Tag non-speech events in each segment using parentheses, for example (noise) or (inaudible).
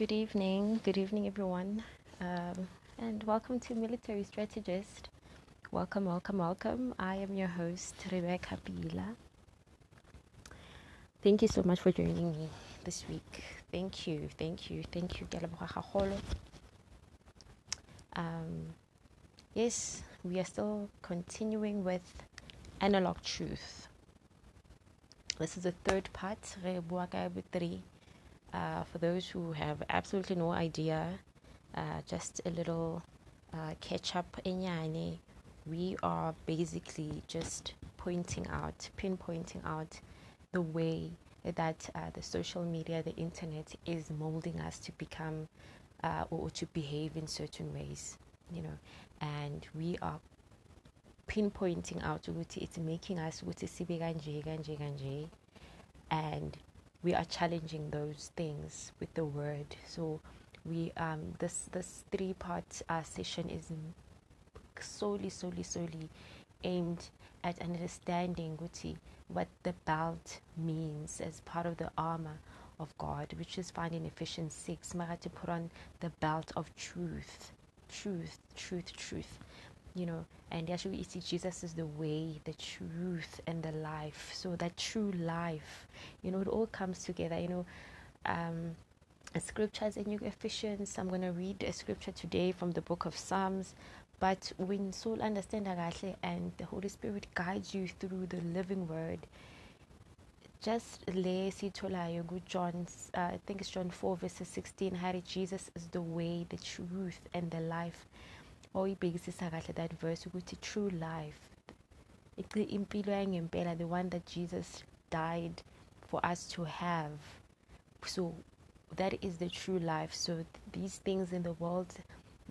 Good evening. Good evening, everyone. Um, and welcome to Military Strategist. Welcome, welcome, welcome. I am your host, Rebecca Pila. Thank you so much for joining me this week. Thank you, thank you, thank you. Um, yes, we are still continuing with analog truth. This is the third part. Uh, for those who have absolutely no idea, uh, just a little uh, catch up enyane. We are basically just pointing out, pinpointing out the way that uh, the social media, the internet is molding us to become uh, or to behave in certain ways, you know, and we are pinpointing out it's making us and we are challenging those things with the word so we um this this three part uh, session is solely solely solely aimed at understanding what the belt means as part of the armor of God, which is found in Ephesians 6. Mara to put on the belt of truth, truth, truth, truth. You know, and actually, you see, Jesus is the way, the truth, and the life. So, that true life, you know, it all comes together. You know, um, scriptures in Ephesians. I'm going to read a scripture today from the book of Psalms. But when soul understand and the Holy Spirit guides you through the living word, just le sitholayo John, uh, I think it's John 4 verses 16, Harry Jesus is the way, the truth, and the life. Oyibhekisisa kahle that verse ukuthi true life impilo yangempela the one that Jesus died for us to have. So that is the true life. So these things in the world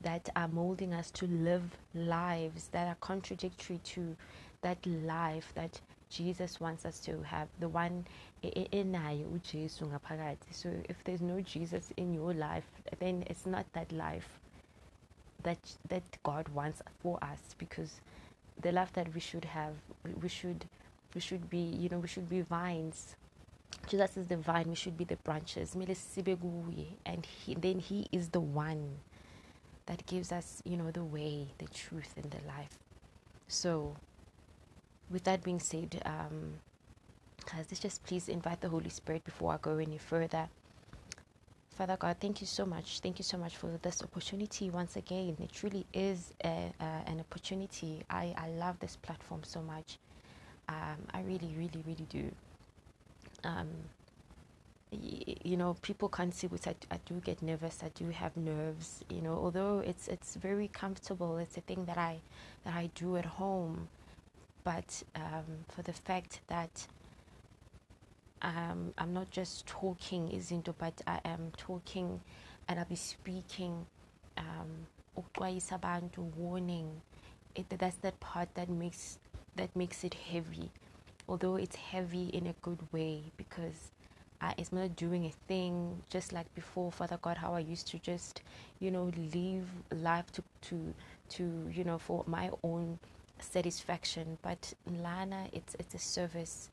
that are molding us to live lives that are contradictory to that life that Jesus wants us to have the one enayo uJesu ngaphakathi. So if there's no Jesus in your life then it's not that life that that God wants for us because the life that we should have we should we should be you know we should be vines. Jesus is the vine we should be the branches. And he, then he is the one that gives us you know the way the truth and the life. So with that being said um let's just please invite the Holy Spirit before I go any further Father God, thank you so much. Thank you so much for this opportunity once again. It truly is a, uh, an opportunity. I, I love this platform so much. Um, I really, really, really do. Um, y- you know, people can't see which I, I do get nervous. I do have nerves. You know, although it's it's very comfortable. It's a thing that I that I do at home. But um, for the fact that um, I'm not just talking izinto but I am talking and I'll be speaking um warning. It, that's that part that makes that makes it heavy. Although it's heavy in a good way because uh, it's not doing a thing just like before father god how i used to just you know live life to to to you know for my own satisfaction. But lana it's it's a service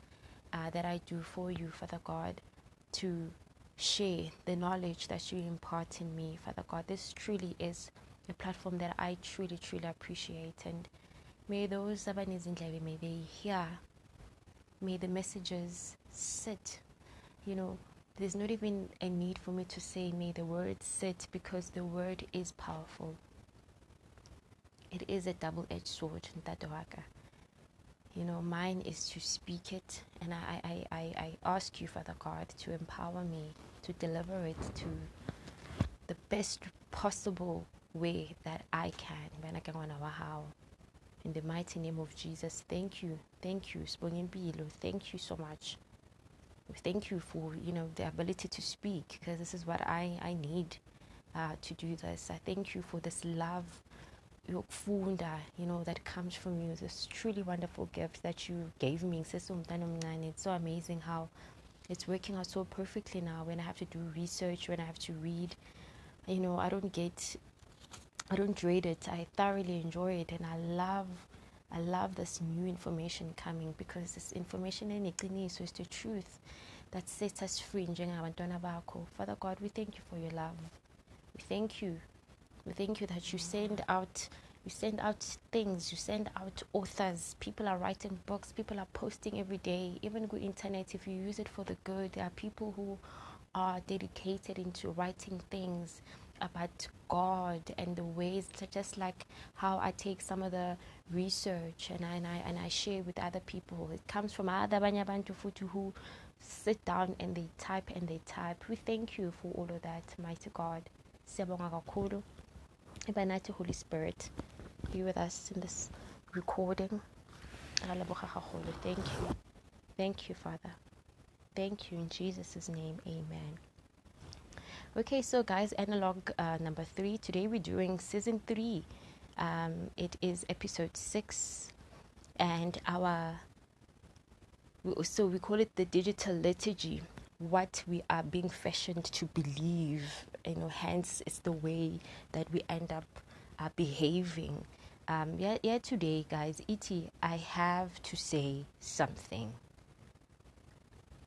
uh, that I do for you, Father God, to share the knowledge that you impart in me, Father God. This truly is a platform that I truly, truly appreciate. And may those abanizindlebe, may they hear, may the messages sit. You know, there's not even a need for me to say, may the word sit, because the word is powerful. It is a double edged sword, Ntatohaka you know mine is to speak it and I, I, I, I ask you father god to empower me to deliver it to the best possible way that i can. In the mighty name of jesus thank you. Thank you thank you so much. Thank you for you know the ability to speak because this is what i i need uh, to do this. I thank you for this love yokufunda you know that comes from you this truly wonderful gift that you gave me it's so amazing how it's working out so perfectly now when i have to do research when i have to read you know i don't get i don't dread it i thoroughly enjoy it and i love i love this new information coming because this information in so is the truth that sets us free. Father God, we thank you for your love. We thank you. We thank you that you send out you send out things, you send out authors. People are writing books, people are posting every day. Even good internet, if you use it for the good, there are people who are dedicated into writing things about God and the ways, just like how I take some of the research and I, and I, and I share with other people. It comes from other Banyabantu Futu who sit down and they type and they type. We thank you for all of that, mighty God. Siyabonga kakhulu. Ibanathi Holy Spirit be with us in this recording. Thank you. Thank you, Father. Thank you in Jesus' name. Amen. Okay, so guys, analog uh, number three. Today we're doing season three. Um, it is episode six, and our so we call it the digital liturgy. What we are being fashioned to believe, you know, hence it's the way that we end up uh, behaving um, yeah, yeah, today, guys, et, I have to say something.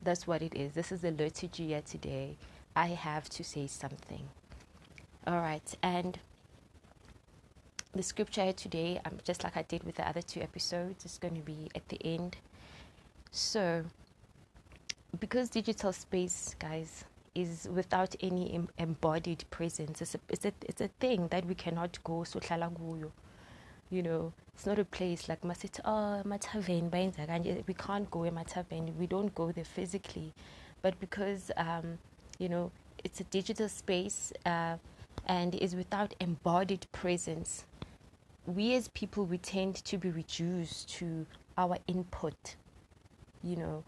That's what it is. This is the liturgy yet today. I have to say something. All right, and the scripture today, um, just like I did with the other two episodes, is going to be at the end. So, because digital space, guys, is without any em- embodied presence, it's a, it's, a, it's a thing that we cannot go so you know it's not a place like masithi oh kanje. We can't go in emataveni we don't go there physically. But because um, you know it's a digital space uh, and is without embodied presence we as people we tend to be reduced to our input you know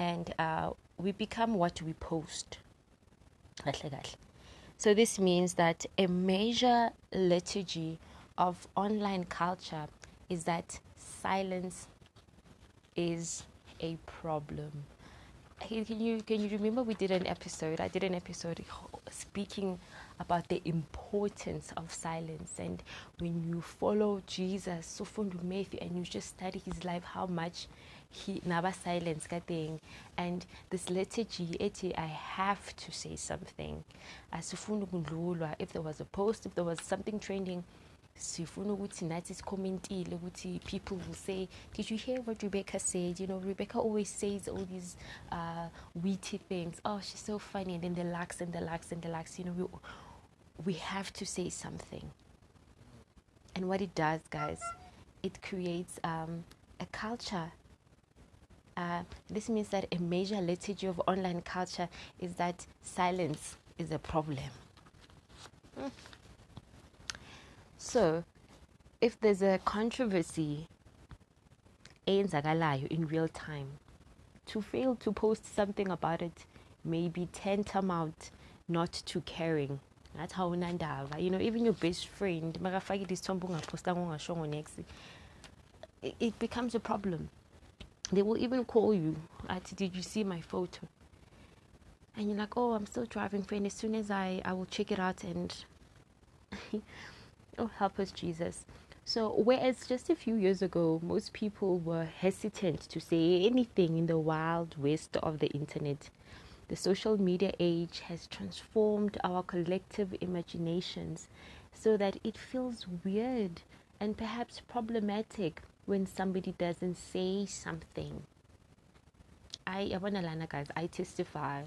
and uh, we become what we post so this means that a major liturgy of online culture is that silence is a problem. Can you can you remember we did an episode? I did an episode speaking about the importance of silence and when you follow Jesus, so Matthew, and you just study his life, how much he never silence thing. And this liturgy ethi i have to say something. Asifuni ukudlulwa if there was a post if there was something trending sifuna ukuthi nathi sikhomentile ukuthi people will say did you hear what rebecca said? You know rebecca always says all these uh, witty things. Oh she's so funny and then the likes and the likes and the likes. You know we, we have to say something. And what it does guys it creates um, a culture uh, this means that a major liturgy of online culture is that silence is a problem. Mm. So, if there's a controversy in real time, to fail to post something about it may be tantamount not to caring. That's how unandava. You know, even your best friend, makafakile isithombe ungapostanga ungashongo next it becomes a problem they will even call you. At did you see my photo? And you're like oh i'm still driving friend. As soon as i i will check it out and (laughs) oh help us jesus. So whereas just a few years ago most people were hesitant to say anything in the wild west of the internet. The social media age has transformed our collective imaginations so that it feels weird and perhaps problematic when somebody doesn't say something. I, I learn, guys. I testify.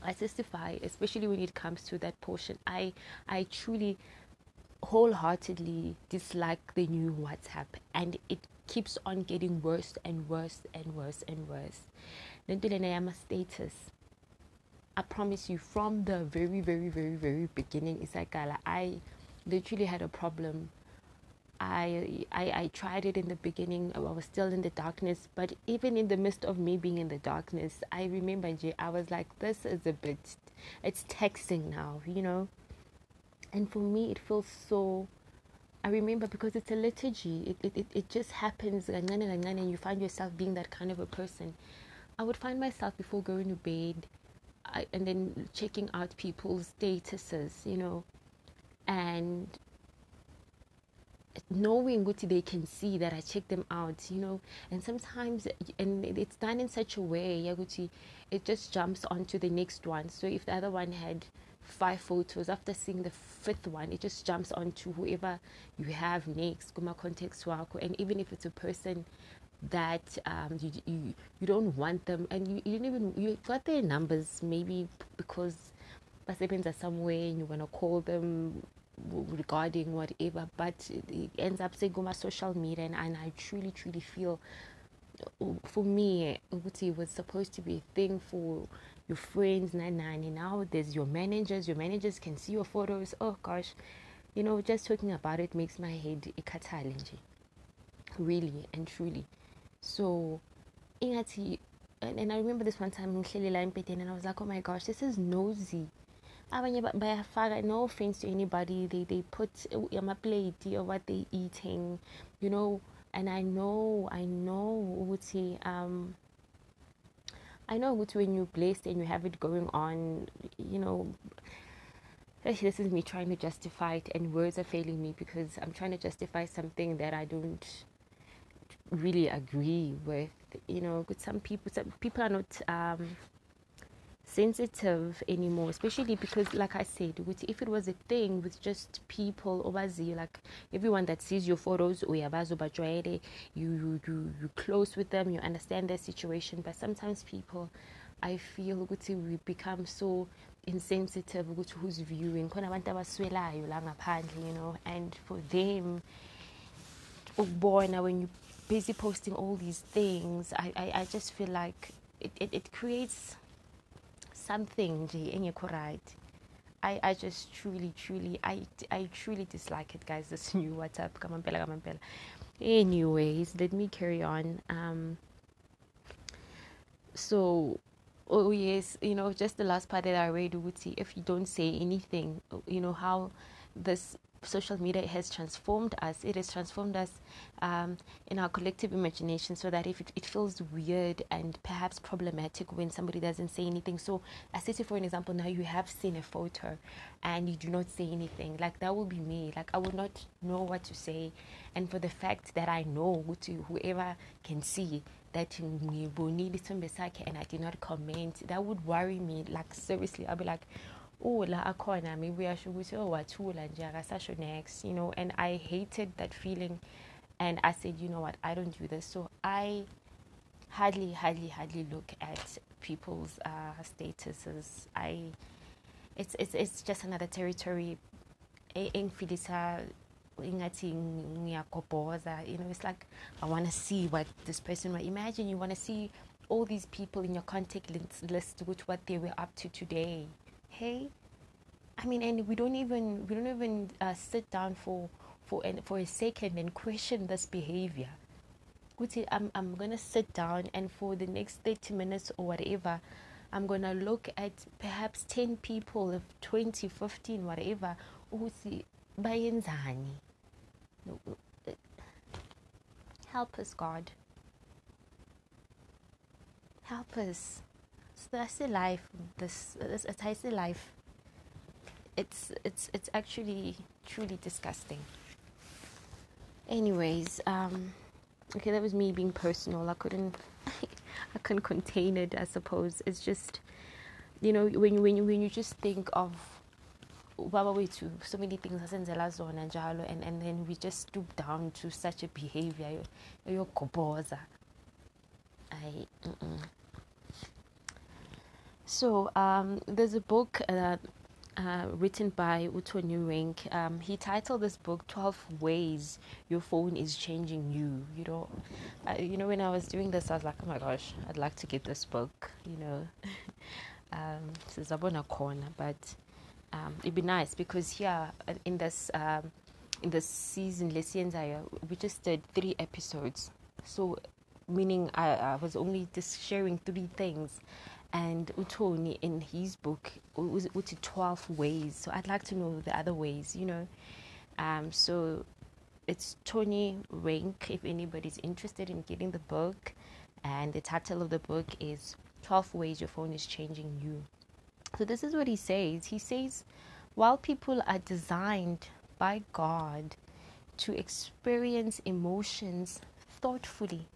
I testify, especially when it comes to that portion. I, I truly, wholeheartedly dislike the new WhatsApp, and it keeps on getting worse and worse and worse and worse. Nentulena status. I promise you, from the very, very, very, very beginning, like I literally had a problem I, I, I tried it in the beginning. I was still in the darkness, but even in the midst of me being in the darkness, I remember Jay. I was like, this is a bit, it's texting now, you know. And for me, it feels so. I remember because it's a liturgy. It it, it, just happens, and you find yourself being that kind of a person. I would find myself before going to bed, I, and then checking out people's statuses, you know, and knowing what they can see that I check them out, you know, and sometimes and it's done in such a way, Yaguchi, it just jumps onto the next one. So if the other one had five photos, after seeing the fifth one, it just jumps onto whoever you have next, kuma context wako, and even if it's a person that um, you, you you don't want them, and you, you didn't even you got their numbers maybe because basebenza somewhere and you want to call them regarding whatever, but it ends up saying on social media, and, and I truly, truly feel uh, for me, it was supposed to be a thing for your friends, nine nine. Now there's your managers. Your managers can see your photos. Oh gosh, you know, just talking about it makes my head a challenge. Really and truly. So, and, and I remember this one time and I was like, oh my gosh, this is nosy abanye bayafaka no offense to anybody they they put plate or what they eating you know and i know i know ukuthi um I know when you're blessed and you have it going on, you know, this is me trying to justify it, and words are failing me because I'm trying to justify something that I don't really agree with. You know, with some people, some people are not um, sensitive anymore, especially because, like I said, if it was a thing with just people obazi, like everyone that sees your photos, you you you you close with them, you understand their situation. But sometimes people, I feel we become so insensitive who's viewing you know and for them boy, now when you're busy posting all these things I, I, I just feel like it, it, it creates something nje engekho I, I just truly truly I, I truly dislike it guys this (laughs) new whatsapp. Kamampela kamampela anyways let me carry on. Um so oh yes you know just the last part that i read see if you don't say anything you know how this social media has transformed us. It has transformed us um, in our collective imagination so that if it, it, feels weird and perhaps problematic when somebody doesn't say anything. So, I say, for an example, now you have seen a photo and you do not say anything. Like, that will be me. Like, I would not know what to say. And for the fact that I know to whoever can see that and I did not comment, that would worry me. Like, seriously, I'll be like, oh la akhona maybe I should say oh wathula nje akasasho next you know and I hated that feeling. And I said you know what I don't do this. So I hardly hardly hardly look at people's uh, statuses. I it's it's it's just another territory. Engifilisa ingathi ngiyagobhoza you know it's like I want to see what this person might imagine you want to see all these people in your contact list with what they were up to today hey i mean and we don't even we don't even uh, sit down for for and for a second and question this behavior. I'm, I'm gonna sit down and for the next 30 minutes or whatever i'm gonna look at perhaps 10 people of 20 15 whatever ukuthi bayenzani? Help us god. Help us life this, this the life. It's it's it's actually truly disgusting. Anyways um okay that was me being personal. I couldn't (laughs) i couldn't contain it i suppose. It's just you know when you when when you just think of baba wethu so many things asenzela zona and and then we just stoop down to such a behavior. Eyogobhoza i mm-mm. So um, there's a book uh, uh, written by Uto Reinke. Um, he titled this book 12 Ways Your Phone is Changing You. You know, uh, you know, when I was doing this, I was like, oh my gosh, I'd like to get this book, you know. (laughs) um, a corner, but um, it'd be nice because here uh, in this um, in this season, we just did three episodes. So, meaning I, I was only just sharing three things and Utoni in his book was it 12 ways. So I'd like to know the other ways you know. Um, so it's Tony Reinke if anybody's interested in getting the book. And the title of the book is 12 ways your phone is changing you. So this is what he says. He says while people are designed by God to experience emotions thoughtfully.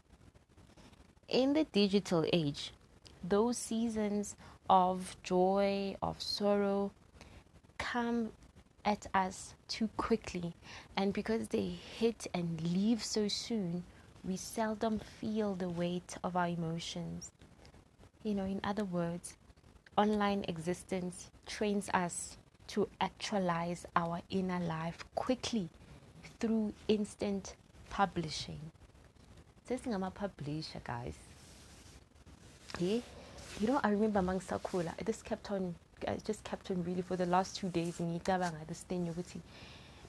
In the digital age, those seasons of joy, of sorrow, come at us too quickly, and because they hit and leave so soon, we seldom feel the weight of our emotions. You know, in other words, online existence trains us to actualize our inner life quickly through instant publishing. I'm a publisher, guys. Yeah? You know, I remember among Sakula, this kept on, I just kept on really for the last two days in Itabanga, this thing,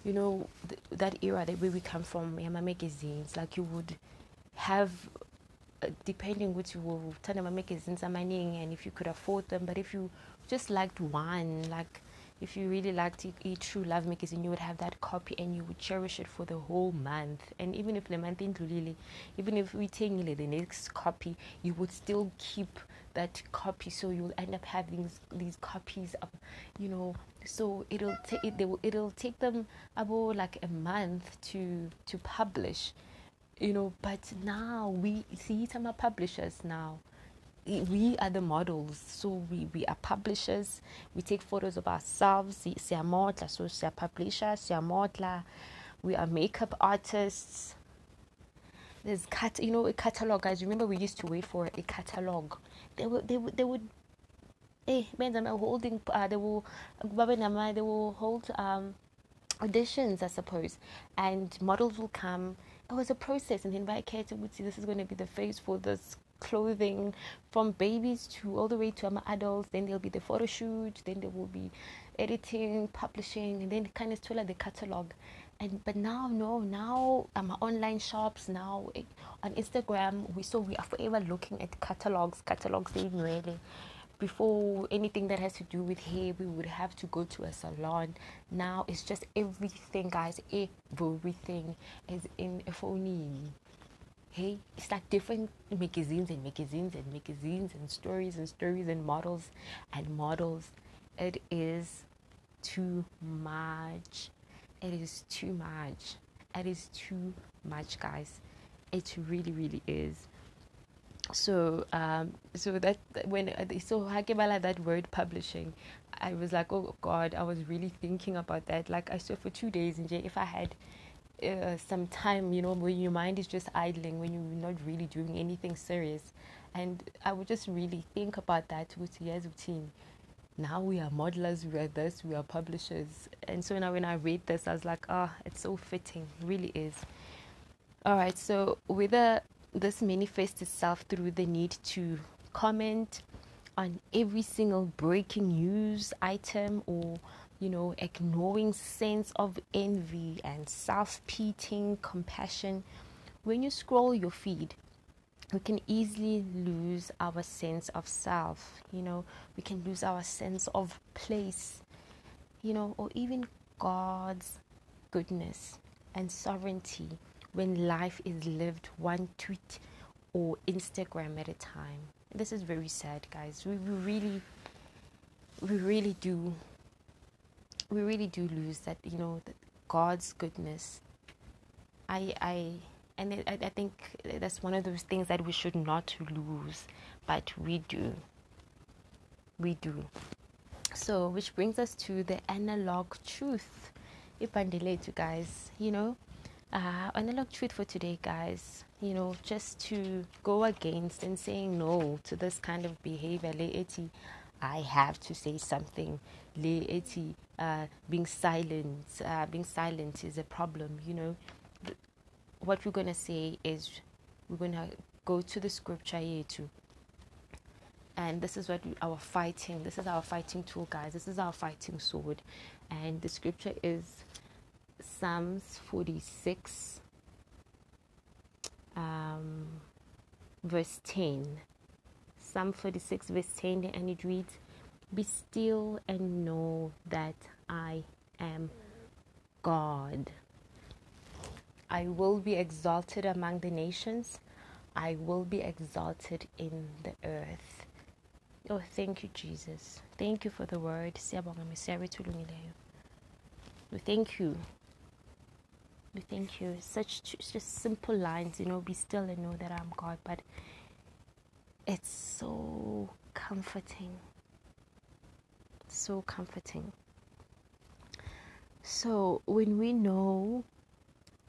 you know, th- that era that where we come from, Yama magazines, like you would have uh, depending which you will turn them magazines amaning and if you could afford them but if you just liked one like if you really liked a eh, true love magazine you would have that copy and you would cherish it for the whole month. And even if the month really even if we take the next copy you would still keep that copy. So you'll end up having these, copies of you know so it'll take it, will, it'll take them about like a month to to publish you know. But now we see some publishers now we are the models. So we, we are publishers. We take photos of ourselves. Siyamodla so siyapublisha siyamodla we are makeup artists. There's cat you know a catalog guys. Remember we used to wait for a catalog. They would they would they would eh man i'm holding uh, they will they will hold um auditions i suppose. And models will come. It was a process. And then by Kate would see this is going to be the face for this clothing from babies to all the way to um, adults then there'll be the photo shoot then there will be editing publishing and then kind of still the catalog and but now no now um, online shops now it, on instagram we so we are forever looking at catalogs catalogs even really before anything that has to do with hair, we would have to go to a salon. Now it's just everything, guys. Everything is in a phone. Hey, it's like different magazines and magazines and magazines and stories and stories and models and models. It is too much. It is too much. It is too much, guys. It really, really is so um so that when so hakebala that word publishing i was like oh god i was really thinking about that like i saw for two days and if i had uh, some time you know when your mind is just idling when you're not really doing anything serious. And i would just really think about that with years of team. Now we are modelers we are this we are publishers. And so now when i read this i was like ah oh, it's so fitting it really is. All right so a this manifests itself through the need to comment on every single breaking news item or you know ignoring sense of envy and self-pitying compassion when you scroll your feed we can easily lose our sense of self you know we can lose our sense of place you know or even god's goodness and sovereignty when life is lived one tweet or Instagram at a time. This is very sad, guys. We, we really, we really do, we really do lose that, you know, that God's goodness. I, I, and it, I, I think that's one of those things that we should not lose, but we do. We do. So, which brings us to the analog truth. If I delay to guys, you know, uh, analog truth for today, guys. You know, just to go against and saying no to this kind of behavior. I have to say something. Uh, being silent. Uh, being silent is a problem. You know, what we're gonna say is we're gonna go to the scripture here too. And this is what we, our fighting. This is our fighting tool, guys. This is our fighting sword, and the scripture is Psalms 46, um, verse 10. Psalm 46, verse 10, and it reads, Be still and know that I am God. I will be exalted among the nations. I will be exalted in the earth. Oh, thank you, Jesus. Thank you for the word. We thank you We thank you. Such just simple lines, you know, be still and know that I'm God. But it's so comforting. So comforting. So when we know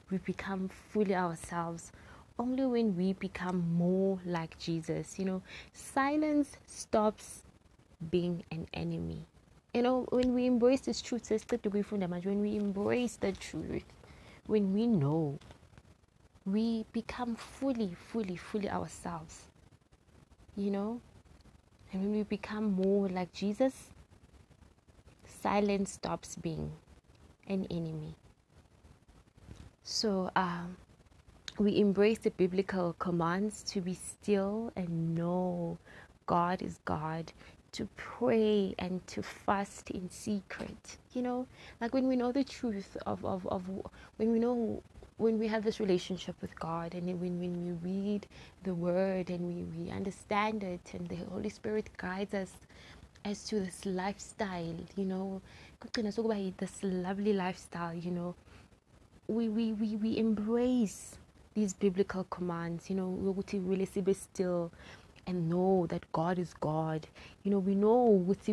we become fully ourselves, only when we become more like Jesus, you know, silence stops being an enemy. You know, when we embrace this truth, when we embrace the truth, when we know, we become fully, fully, fully ourselves. You know? And when we become more like Jesus, silence stops being an enemy. So, um, we embrace the biblical commands to be still and know God is God, to pray and to fast in secret. You know, like when we know the truth of, of, of when we know when we have this relationship with God and when, when we read the word and we, we understand it and the Holy Spirit guides us as to this lifestyle, you know, this lovely lifestyle, you know, we, we, we, we embrace these biblical commands, you know, really be still and know that God is God. You know, we know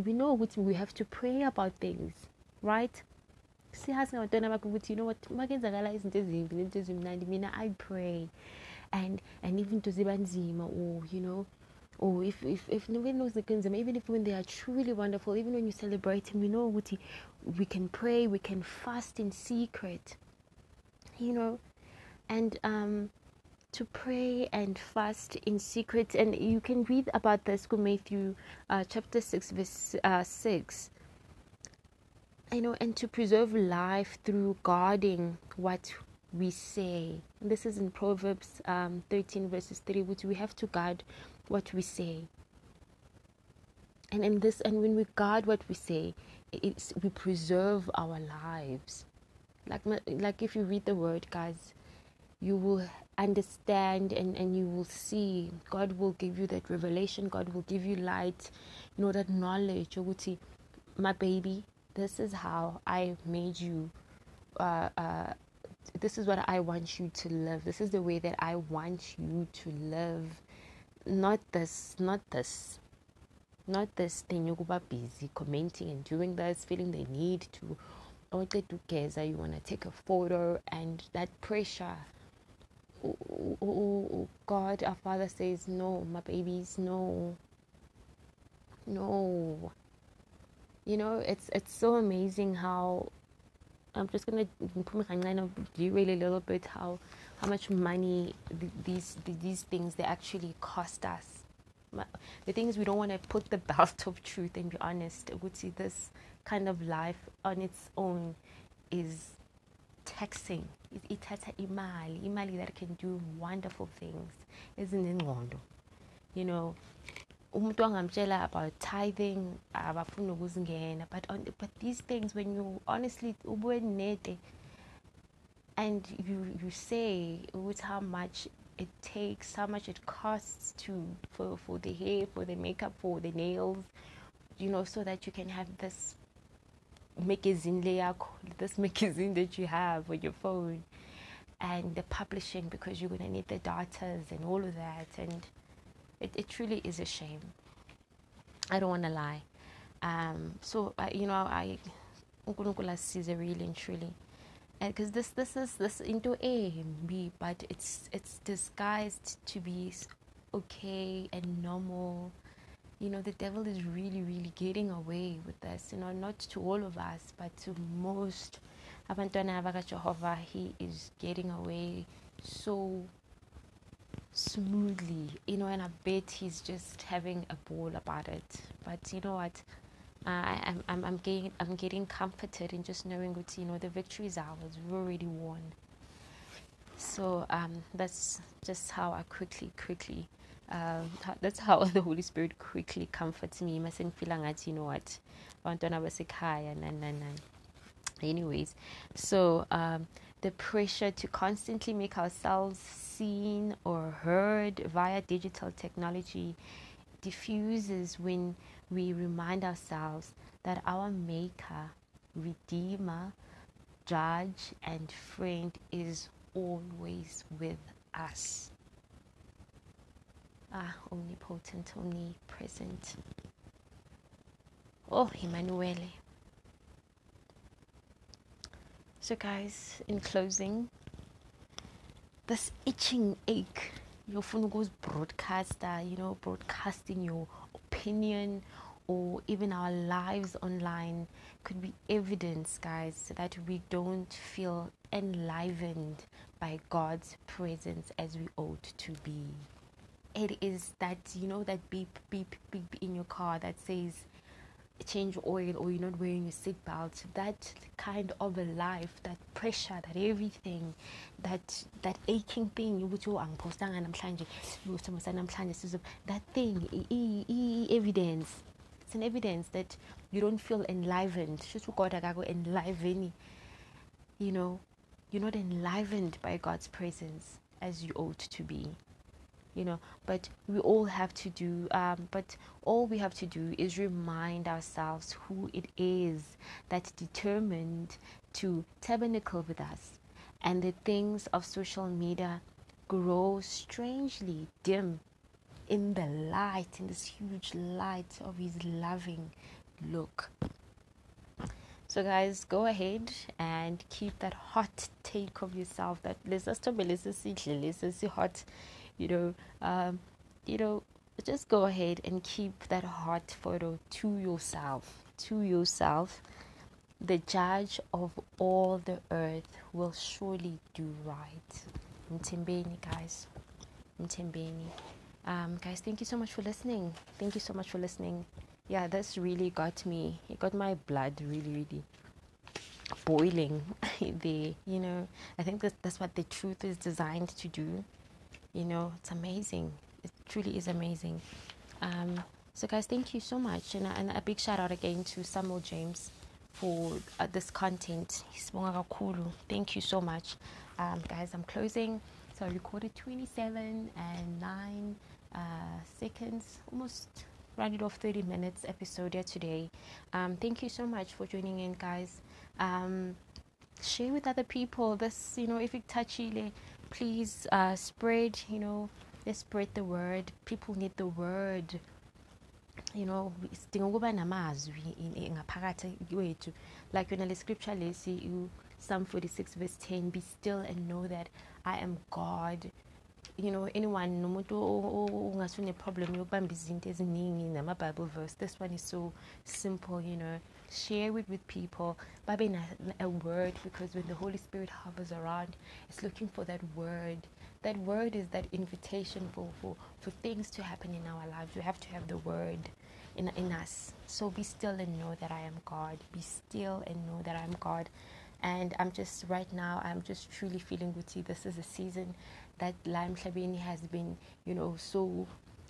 we know we have to pray about things, right? Siyazi ngabantwana bakho ukuthi you know what makenzakala izinto ezimbi nento ezimnandi mina i pray. And and even to ziba nzima or you know or if if if when those nzima even if when they are truly wonderful even when you celebrate him you know ukuthi we can pray we can fast in secret you know. And um to pray and fast in secret and you can read about this in Matthew uh, chapter 6 verse uh, 6 you know, and to preserve life through guarding what we say. This is in Proverbs um, 13, verses 3, which we have to guard what we say. And in this, and when we guard what we say, it's we preserve our lives. Like, like if you read the word, guys, you will understand and, and you will see. God will give you that revelation. God will give you light. You know that knowledge. My baby, this is how I made you. Uh, uh, this is what I want you to live. This is the way that I want you to live. Not this, not this, not this thing you go busy commenting and doing this, feeling the need to together you want to take a photo and that pressure oh, oh, oh, god our father says no my babies no no you know it's it's so amazing how I'm just gonna derail a little bit how how much money these these things they actually cost us. The thing is, we don't want to put the belt (laughs) of truth and be honest. Would see this kind of life on its own is taxing. It has imali, imali that can do wonderful things. Isn't it? You know, umuntu wangamtshela about tithing abafuna ukuzingena but on, but these things when you honestly ubuwenete and you you say with how much it takes how much it costs to for for the hair for the makeup for the nails you know so that you can have this magazine this (laughs) magazine that you have on your phone and the publishing because you're going to need the data and all of that and it, it truly is a shame. I don't want to lie. Um, so, you know, I, unkulunkulu asize really and truly. Because this, this is this into A and B, but it's it's disguised to be okay and normal. You know, the devil is really, really getting away with this. You know, not to all of us, but to most. Jehovah, he is getting away so smoothly, you know, and I bet he's just having a ball about it. But you know what? Uh, I, I'm, I'm getting I'm getting comforted in just knowing that you know the victory is ours. We've already won. So um, that's just how I quickly quickly um, that's how (laughs) the Holy Spirit quickly comforts me. Mustn't feel like you know what, anyways so um, the pressure to constantly make ourselves seen or heard via digital technology diffuses when we remind ourselves that our Maker, Redeemer, judge and friend is always with us. Ah, omnipotent, omnipresent. Oh, Emmanuel. So, guys, in closing, this itching ache, your phone goes broadcaster, you know, broadcasting your opinion or even our lives online could be evidence, guys, that we don't feel enlivened by God's presence as we ought to be. It is that, you know, that beep, beep, beep in your car that says, change oil or you're not wearing your seatbelt that kind of a life that pressure that everything that that aching thing ukuthi oh angiphostanga namhlanje namhlanje that thing e, e, evidence. It's an evidence that you don't feel enlivened. Shuthi God akako enliven you know you're not enlivened by God's presence as you ought to be you know but we all have to do um, but all we have to do is remind ourselves who it is that determined to tabernacle with us. And the things of social media grow strangely dim in the light in this huge light of his loving look. So guys go ahead and keep that hot take of yourself that let's just hot you know um, you know just go ahead and keep that hot photo to yourself to yourself. The judge of all the earth will surely do right. Mtimbeni guys. Mtimbeni um, guys thank you so much for listening. Thank you so much for listening. Yeah this really got me. It got my blood really really boiling (laughs) there. You know i think that that's what the truth is designed to do you know it's amazing. It truly is amazing. Um, so guys thank you so much. And, and, a big shout out again to samuel james for uh, this content. Thank you so much. Um, guys i'm closing. So i recorded 27 and 9 uh, seconds almost rounded off 30 minutes episode here today. Um, thank you so much for joining in guys. Um, share with other people this you know if it touchy please uh, spread, you know, let's spread the word. People need the word. You know, sidinga ukuba namazwi ngaphakathi kwethu like yona le scripture lesi you Psalm 46 verse 10 be still and know that I am God you know anyone nomuntu ongase une-problem yokubamba izinto eziningi nama-bible verse this one is so simple you know share it with people. Babe a word because when the holy spirit hovers around it's looking for that word. That word is that invitation for, for, for things to happen in our lives. We have to have the word in, in us. So be still and know that i am god. Be still and know that i'm god. And i'm just right now i'm just truly feeling with you. this is a season that Lime Shabini has been, you know, so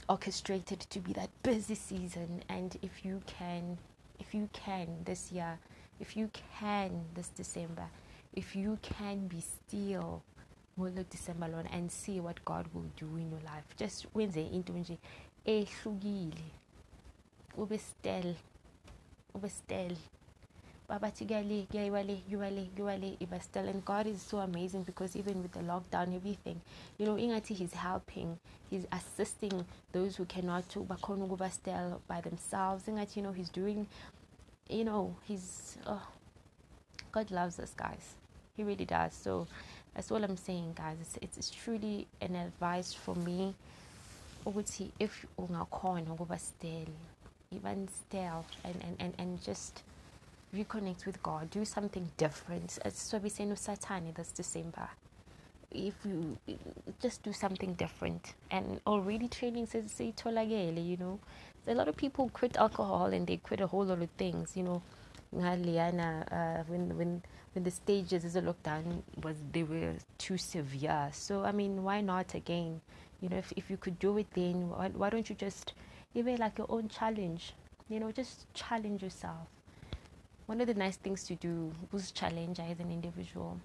orchestrated to be that busy season. And if you can, if you can this year, if you can this December, if you can be still ngolo December lona and see what God will do in your life. Just wenze into nje ehlukile. Ube still. Ube still babathi kuyale kuyayiwa le kuyiwa le kuyiwa le iba still and god is so amazing because even with the lockdown everything you know ingathi he's helping he's assisting those who cannot bakhona ukuba still by themselves. Ingathi you know he's doing you know he's oh, god loves us guys. He really does. So that's all i'm saying guys. It's, it's, it's truly an advice for me. If ungakhona ukuba still even still and, and, and, and just reconnect with God, do something different. So we say no Satani this December. If you just do something different, and already training says say tolagele, you know, a lot of people quit alcohol and they quit a whole lot of things, you know. Uh, when when when the stages as a lockdown was they were too severe. So I mean, why not again? You know, if if you could do it then, why, why don't you just even like your own challenge? You know, just challenge yourself one of the nice things to do was challenge as an individual.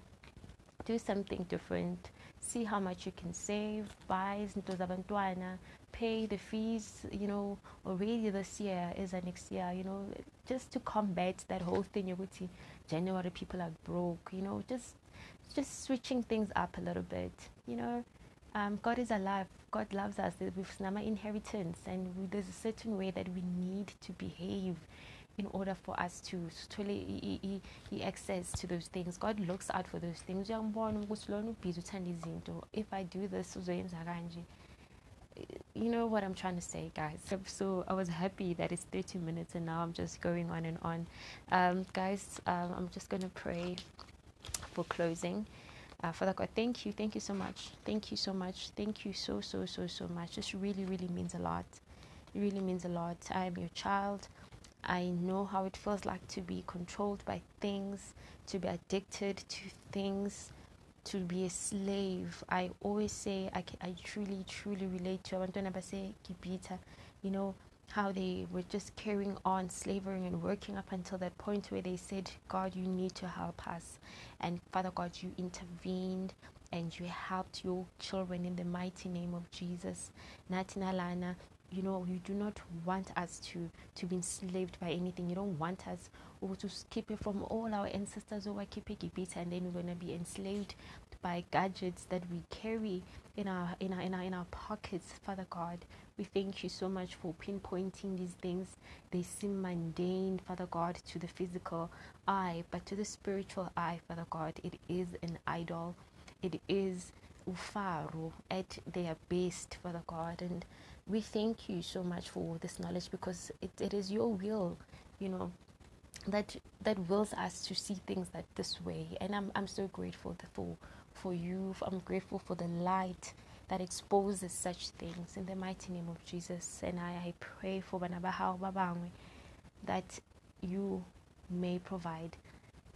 Do something different. See how much you can save. Buy zinto zabantwana. pay the fees, you know, already this year is a next year, you know, just to combat that whole thing. You would see January people are broke, you know, just just switching things up a little bit, you know. Um, God is alive. God loves us. We've Nama inheritance, and we, there's a certain way that we need to behave in order for us to truly he, he, access to those things. God looks out for those things. If I do this, you know what I'm trying to say, guys. So I was happy that it's 30 minutes and now I'm just going on and on. Um, guys, um, I'm just going to pray for closing. Uh, Father God, thank you. Thank you so much. Thank you so much. Thank you so, so, so, so much. This really, really means a lot. It really means a lot. I am your child. I know how it feels like to be controlled by things, to be addicted to things, to be a slave. I always say I, I truly, truly relate to say Kipita, you know, how they were just carrying on slavering and working up until that point where they said, God, you need to help us. And Father God, you intervened and you helped your children in the mighty name of Jesus. Natina Lana, you know, you do not want us to, to be enslaved by anything. You don't want us or to keep it from all our ancestors over keep it better and then we're gonna be enslaved by gadgets that we carry in our in our in our in our pockets, Father God. We thank you so much for pinpointing these things. They seem mundane, Father God, to the physical eye, but to the spiritual eye, Father God, it is an idol. It is ufaru oh, at their best, Father God. And we thank you so much for this knowledge because it, it is your will, you know, that that wills us to see things like this way. And I'm I'm so grateful for for you. I'm grateful for the light that exposes such things in the mighty name of Jesus. And I, I pray for Banabahao that you may provide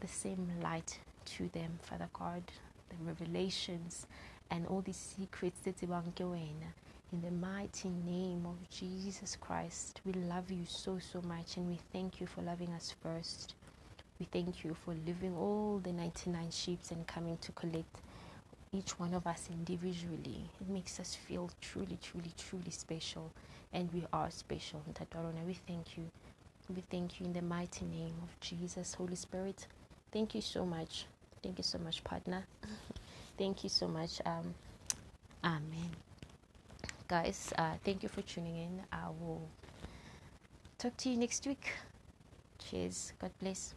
the same light to them, Father God, the revelations and all these secrets that in the mighty name of Jesus Christ, we love you so, so much and we thank you for loving us first. We thank you for leaving all the 99 sheep and coming to collect each one of us individually. It makes us feel truly, truly, truly special. And we are special. Tatarona, we thank you. We thank you in the mighty name of Jesus, Holy Spirit. Thank you so much. Thank you so much, partner. (laughs) thank you so much. Um, amen guys. Uh, thank you for tuning in. I will talk to you next week. Cheers. God bless.